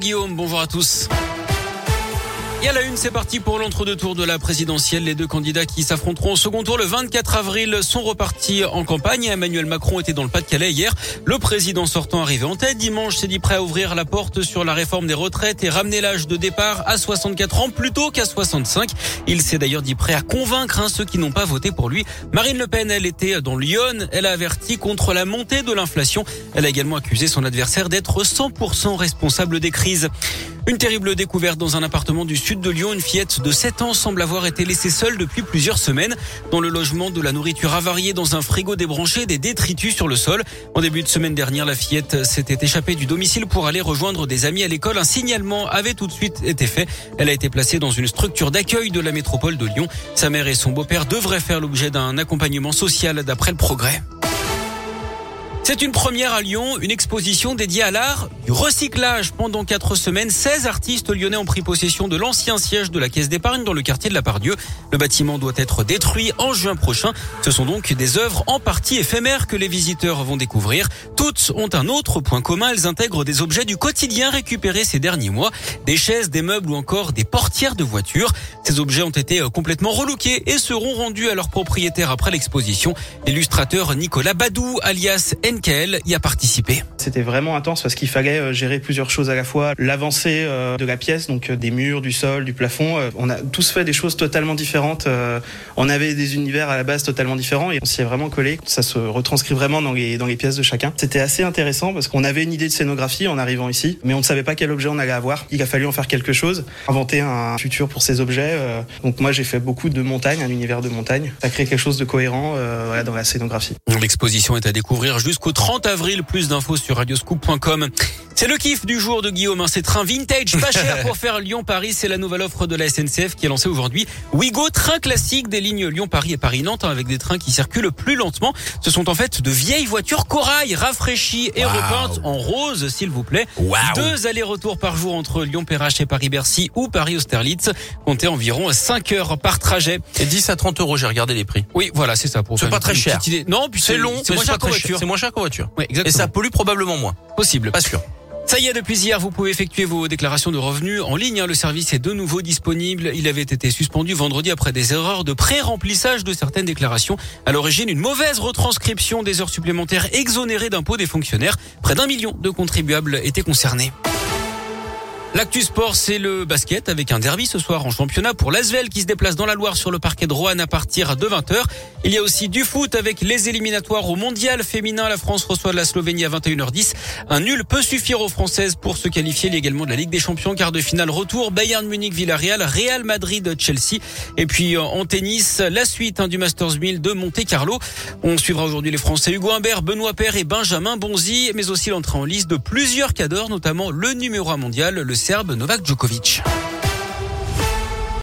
Guillaume, bonjour à tous. Et à la une, c'est parti pour l'entre-deux tours de la présidentielle. Les deux candidats qui s'affronteront au second tour le 24 avril sont repartis en campagne. Emmanuel Macron était dans le Pas-de-Calais hier. Le président sortant arrivé en tête dimanche s'est dit prêt à ouvrir la porte sur la réforme des retraites et ramener l'âge de départ à 64 ans plutôt qu'à 65. Il s'est d'ailleurs dit prêt à convaincre hein, ceux qui n'ont pas voté pour lui. Marine Le Pen, elle était dans Lyon. Elle a averti contre la montée de l'inflation. Elle a également accusé son adversaire d'être 100% responsable des crises. Une terrible découverte dans un appartement du sud de Lyon. Une fillette de 7 ans semble avoir été laissée seule depuis plusieurs semaines. Dans le logement, de la nourriture avariée dans un frigo débranché, des détritus sur le sol. En début de semaine dernière, la fillette s'était échappée du domicile pour aller rejoindre des amis à l'école. Un signalement avait tout de suite été fait. Elle a été placée dans une structure d'accueil de la métropole de Lyon. Sa mère et son beau-père devraient faire l'objet d'un accompagnement social d'après le progrès. C'est une première à Lyon, une exposition dédiée à l'art du recyclage. Pendant quatre semaines, 16 artistes lyonnais ont pris possession de l'ancien siège de la Caisse d'épargne dans le quartier de la Pardieu. Le bâtiment doit être détruit en juin prochain. Ce sont donc des œuvres en partie éphémères que les visiteurs vont découvrir. Toutes ont un autre point commun. Elles intègrent des objets du quotidien récupérés ces derniers mois. Des chaises, des meubles ou encore des portières de voitures. Ces objets ont été euh, complètement relookés et seront rendus à leurs propriétaires après l'exposition. L'illustrateur Nicolas Badou, alias N qu'elle y a participé. C'était vraiment intense parce qu'il fallait euh, gérer plusieurs choses à la fois. L'avancée euh, de la pièce, donc euh, des murs, du sol, du plafond. On a tous fait des choses totalement différentes. On avait des univers à la base totalement différents et on s'y est vraiment collé. Ça se retranscrit vraiment dans les, dans les pièces de chacun. C'était assez intéressant parce qu'on avait une idée de scénographie en arrivant ici, mais on ne savait pas quel objet on allait avoir. Il a fallu en faire quelque chose, inventer un futur pour ces objets. Donc moi j'ai fait beaucoup de montagnes, un univers de montagne. Ça crée quelque chose de cohérent dans la scénographie. L'exposition est à découvrir jusqu'au 30 avril. Plus d'infos sur radioscoop.com. C'est le kiff du jour de Guillaume, hein. c'est train vintage pas cher pour faire Lyon-Paris. C'est la nouvelle offre de la SNCF qui est lancée aujourd'hui. Ouigo, train classique des lignes Lyon-Paris et Paris-Nantes hein, avec des trains qui circulent plus lentement. Ce sont en fait de vieilles voitures corail rafraîchies et repeintes en rose, s'il vous plaît. Deux allers-retours par jour entre Lyon-Perrache et Paris-Bercy ou Paris-Austerlitz. Comptez environ 5 heures par trajet. Et 10 à 30 euros, j'ai regardé les prix. Oui, voilà, c'est ça. C'est pas très cher. Non, puis c'est long, c'est moins cher qu'en voiture. C'est moins cher qu'en voiture. Oui, exactement. Et ça pollue probablement moins. Possible. Pas sûr. Ça y est, depuis hier, vous pouvez effectuer vos déclarations de revenus en ligne. Hein. Le service est de nouveau disponible. Il avait été suspendu vendredi après des erreurs de pré-remplissage de certaines déclarations. À l'origine, une mauvaise retranscription des heures supplémentaires exonérées d'impôts des fonctionnaires. Près d'un million de contribuables étaient concernés. L'actu sport, c'est le basket avec un derby ce soir en championnat pour l'Asvel qui se déplace dans la Loire sur le parquet de Roanne à partir de 20h. Il y a aussi du foot avec les éliminatoires au mondial féminin. La France reçoit la Slovénie à 21h10. Un nul peut suffire aux Françaises pour se qualifier. Il de la Ligue des Champions, quart de finale retour. Bayern Munich, Villarreal, Real Madrid, Chelsea. Et puis euh, en tennis, la suite hein, du Masters 1000 de Monte Carlo. On suivra aujourd'hui les Français Hugo Humbert, Benoît Paire et Benjamin Bonzi, mais aussi l'entrée en liste de plusieurs cadors, notamment le numéro 1 mondial, Serbe Novak Djokovic.